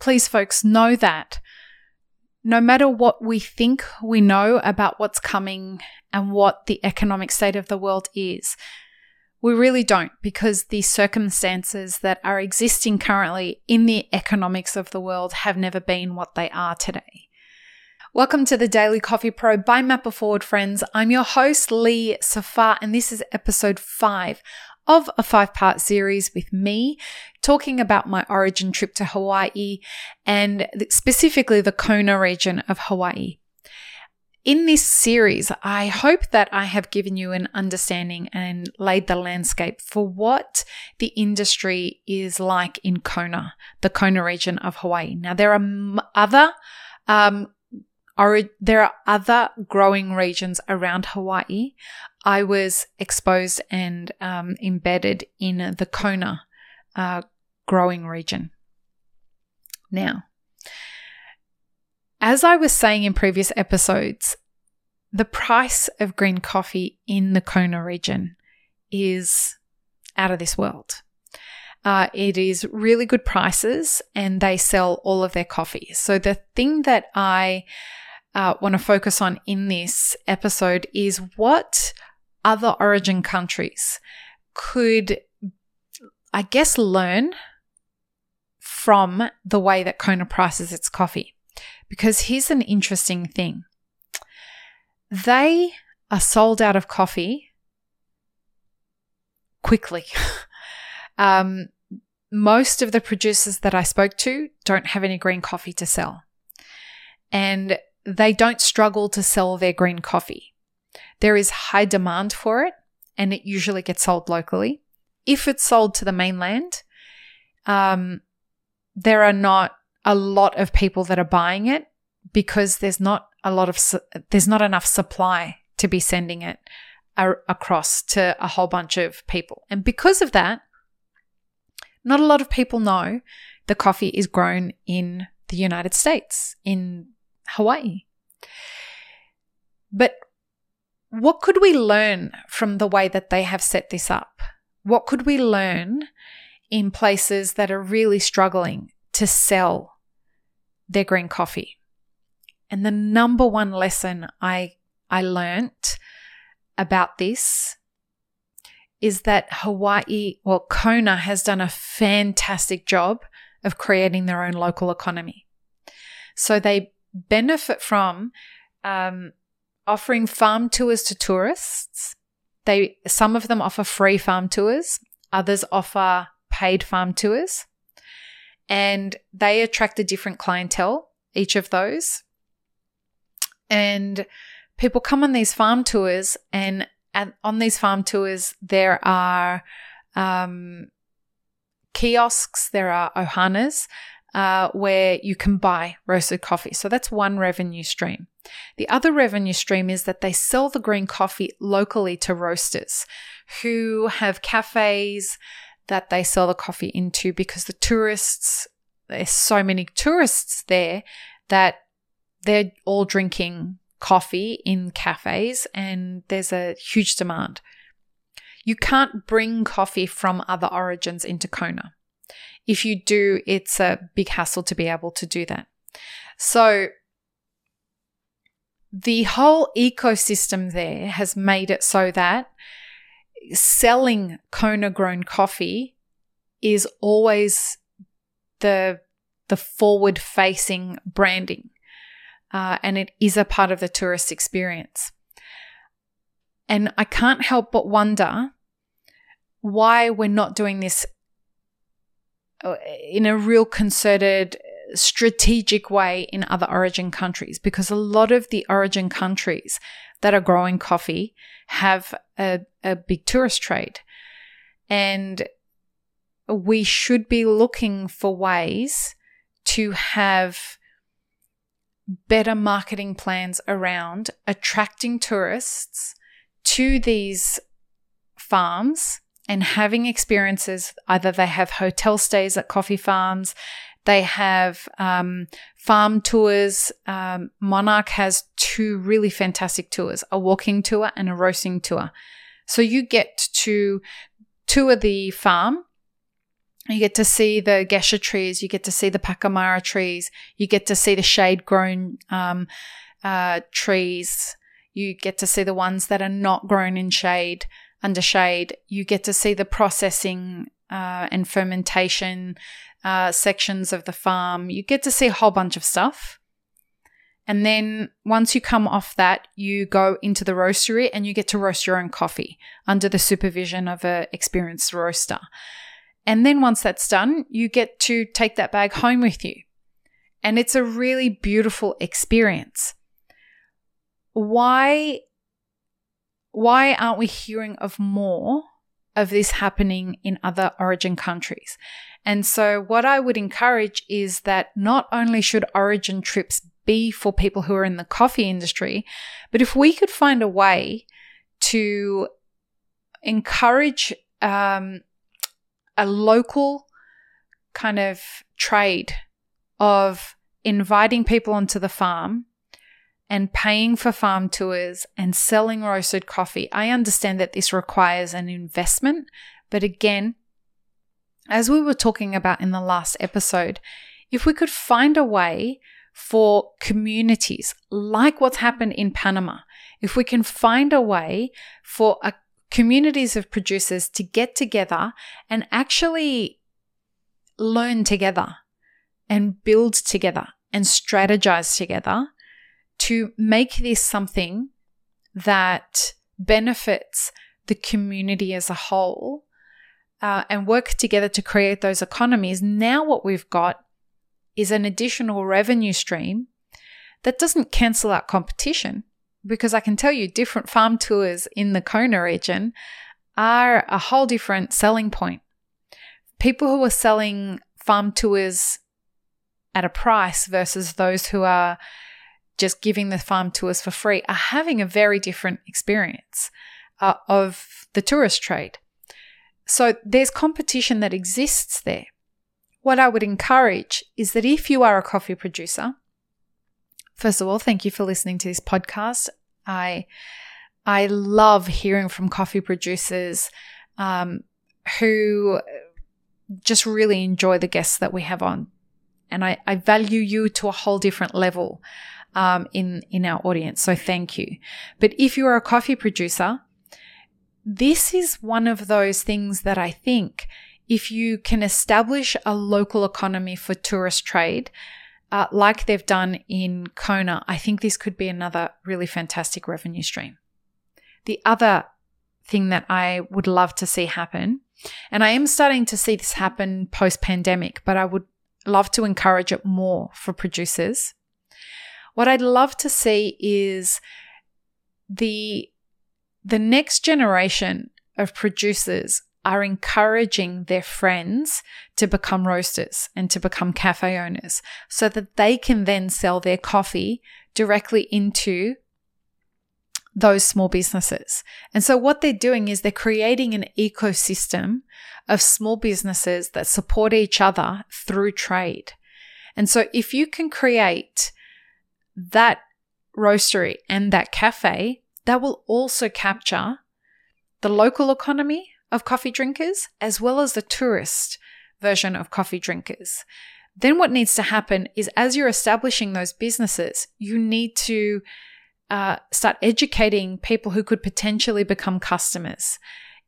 please, folks, know that no matter what we think we know about what's coming and what the economic state of the world is, we really don't because the circumstances that are existing currently in the economics of the world have never been what they are today. Welcome to the Daily Coffee Pro by Map It Forward, friends. I'm your host, Lee Safar, and this is episode five of a five part series with me talking about my origin trip to Hawaii and specifically the Kona region of Hawaii. In this series, I hope that I have given you an understanding and laid the landscape for what the industry is like in Kona, the Kona region of Hawaii. Now, there are other um, there are other growing regions around Hawaii. I was exposed and um, embedded in the Kona uh, growing region. Now, as I was saying in previous episodes, the price of green coffee in the Kona region is out of this world. Uh, it is really good prices and they sell all of their coffee. So, the thing that I uh, want to focus on in this episode is what other origin countries could, I guess, learn from the way that Kona prices its coffee. Because here's an interesting thing they are sold out of coffee quickly. um, most of the producers that I spoke to don't have any green coffee to sell. And they don't struggle to sell their green coffee. There is high demand for it, and it usually gets sold locally. If it's sold to the mainland, um, there are not a lot of people that are buying it because there's not a lot of su- there's not enough supply to be sending it across to a whole bunch of people, and because of that, not a lot of people know the coffee is grown in the United States, in Hawaii. But what could we learn from the way that they have set this up? What could we learn in places that are really struggling to sell their green coffee? And the number one lesson I, I learnt about this is that Hawaii, well, Kona has done a fantastic job of creating their own local economy. So they benefit from um, offering farm tours to tourists. They some of them offer free farm tours, others offer paid farm tours, and they attract a different clientele. Each of those, and people come on these farm tours, and on these farm tours there are um, kiosks, there are ohanas, uh, where you can buy roasted coffee. So that's one revenue stream. The other revenue stream is that they sell the green coffee locally to roasters who have cafes that they sell the coffee into because the tourists, there's so many tourists there that they're all drinking coffee in cafes and there's a huge demand. You can't bring coffee from other origins into Kona. If you do, it's a big hassle to be able to do that. So, the whole ecosystem there has made it so that selling Kona grown coffee is always the the forward facing branding uh, and it is a part of the tourist experience and i can't help but wonder why we're not doing this Uh, in a real concerted, uh, strategic way in other origin countries because a lot of the origin countries that are growing coffee have a, a big tourist trade. And we should be looking for ways to have better marketing plans around attracting tourists to these farms and having experiences. Either they have hotel stays at coffee farms, they have um, farm tours. Um, Monarch has two really fantastic tours a walking tour and a roasting tour. So you get to tour the farm You get to see the gesha trees, you get to see the pacamara trees, you get to see the shade grown um, uh, trees, you get to see the ones that are not grown in shade, under shade. You get to see the processing uh, and fermentation uh, sections of the farm. You get to see a whole bunch of stuff. And then once you come off that, you go into the roastery and you get to roast your own coffee under the supervision of an experienced roaster. And then once that's done, you get to take that bag home with you. And it's a really beautiful experience. Why why aren't we hearing of more of this happening in other origin countries? And so what I would encourage is that not only should origin trips be for people who are in the coffee industry, but if we could find a way to encourage um, a local kind of trade of inviting people onto the farm and paying for farm tours and selling roasted coffee. I understand that this requires an investment, but again, as we were talking about in the last episode, if we could find a way for communities like what's happened in Panama, if we can find a way for a communities of producers to get together and actually learn together and build together and strategize together to make this something that benefits the community as a whole uh, and work together to create those economies. Now, what we've got is an additional revenue stream that doesn't cancel out competition because I can tell you different farm tours in the Kona region are a whole different selling point. People who are selling farm tours at a price versus those who are just giving the farm tours for free are having a very different experience uh, of the tourist trade. So there's competition that exists there. What I would encourage is that if you are a coffee producer, First of all, thank you for listening to this podcast. I I love hearing from coffee producers um, who just really enjoy the guests that we have on, and I, I value you to a whole different level um, in in our audience. So thank you. But if you are a coffee producer, this is one of those things that I think if you can establish a local economy for tourist trade uh, like they've done in Kona, I think this could be another really fantastic revenue stream. The other thing that I would love to see happen, and I am starting to see this happen post pandemic, but I would love to encourage it more for producers. What I'd love to see is the the next generation of producers are encouraging their friends to become roasters and to become cafe owners so that they can then sell their coffee directly into those small businesses. And so what they're doing is they're creating an ecosystem of small businesses that support each other through trade. And so if you can create that roastery and that cafe, that will also capture the local economy of coffee drinkers as well as the tourist version of coffee drinkers. Then what needs to happen is as you're establishing those businesses, you need to uh, start educating people who could potentially become customers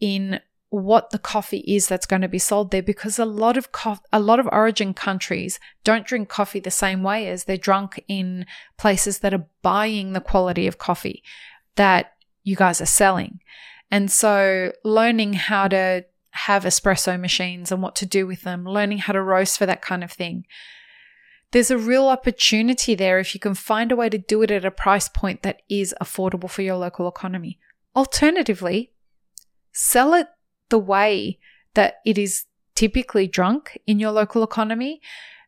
in what the coffee is that's going to be sold there because a lot of co- a lot of origin countries don't drink coffee the same way as they're drunk in places that are buying the quality of coffee that you guys are selling. And so learning how to have espresso machines and what to do with them, learning how to roast for that kind of thing. There's a real opportunity there if you can find a way to do it at a price point that is affordable for your local economy. Alternatively, sell it the way that it is typically drunk in your local economy,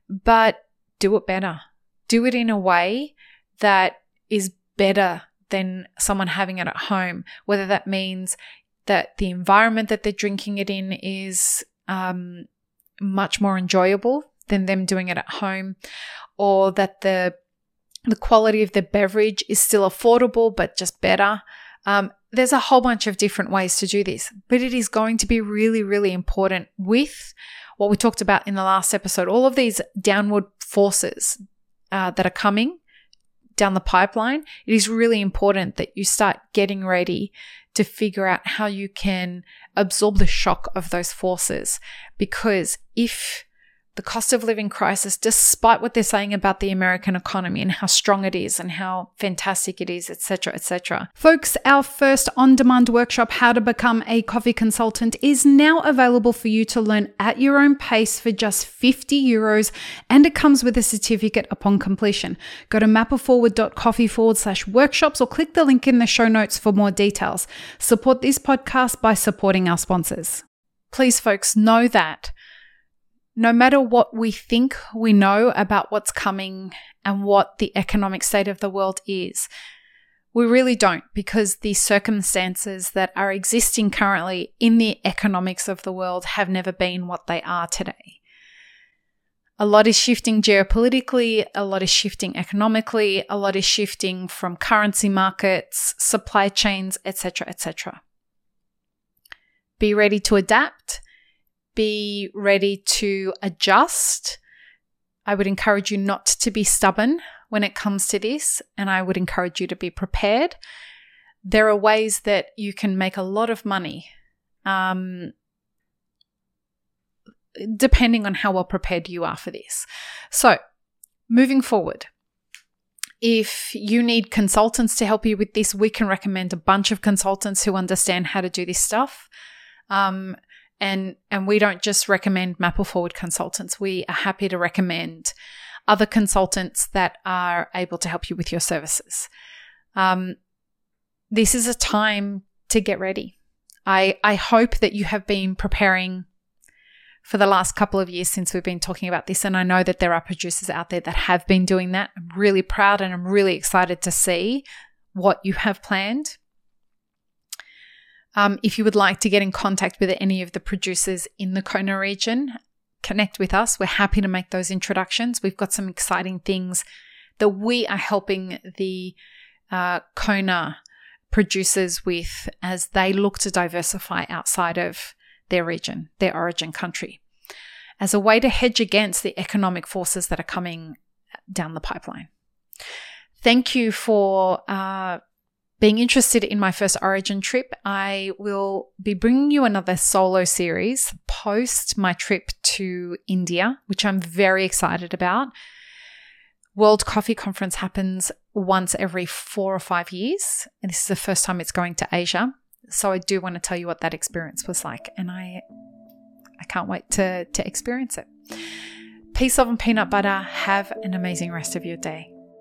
but do it better. Do it in a way that is better than someone having it at home, whether that means that the environment that they're drinking it in is um, much more enjoyable than them doing it at home, or that the the quality of the beverage is still affordable but just better. Um, there's a whole bunch of different ways to do this, but it is going to be really, really important with what we talked about in the last episode, all of these downward forces uh, that are coming down the pipeline, it is really important that you start getting ready to figure out how you can absorb the shock of those forces. Because if the cost of living crisis, despite what they're saying about the American economy and how strong it is and how fantastic it is, etc., etc. Folks, our first on-demand workshop, How to Become a Coffee Consultant, is now available for you to learn at your own pace for just 50 euros, and it comes with a certificate upon completion. Go to mapitforward.coffee forward slash workshops or click the link in the show notes for more details. Support this podcast by supporting our sponsors. Please, folks, know that no matter what we think we know about what's coming and what the economic state of the world is, we really don't because the circumstances that are existing currently in the economics of the world have never been what they are today. A lot is shifting geopolitically, a lot is shifting economically, a lot is shifting from currency markets, supply chains, etc., etc. Be ready to adapt be ready to adjust. I would encourage you not to be stubborn when it comes to this, and I would encourage you to be prepared. There are ways that you can make a lot of money, um, depending on how well prepared you are for this. So, moving forward, if you need consultants to help you with this, we can recommend a bunch of consultants who understand how to do this stuff. Um, and and we don't just recommend Map It Forward consultants. We are happy to recommend other consultants that are able to help you with your services. Um, this is a time to get ready. I I hope that you have been preparing for the last couple of years since we've been talking about this. And I know that there are producers out there that have been doing that. I'm really proud and I'm really excited to see what you have planned. Um, if you would like to get in contact with any of the producers in the Kona region, connect with us. We're happy to make those introductions. We've got some exciting things that we are helping the uh, Kona producers with as they look to diversify outside of their region, their origin country, as a way to hedge against the economic forces that are coming down the pipeline. Thank you for uh, being interested in my first origin trip, I will be bringing you another solo series post my trip to India, which I'm very excited about. World Coffee Conference happens once every four or five years, and this is the first time it's going to Asia. So I do want to tell you what that experience was like, and I I can't wait to to experience it. Peace, love, and peanut butter. Have an amazing rest of your day.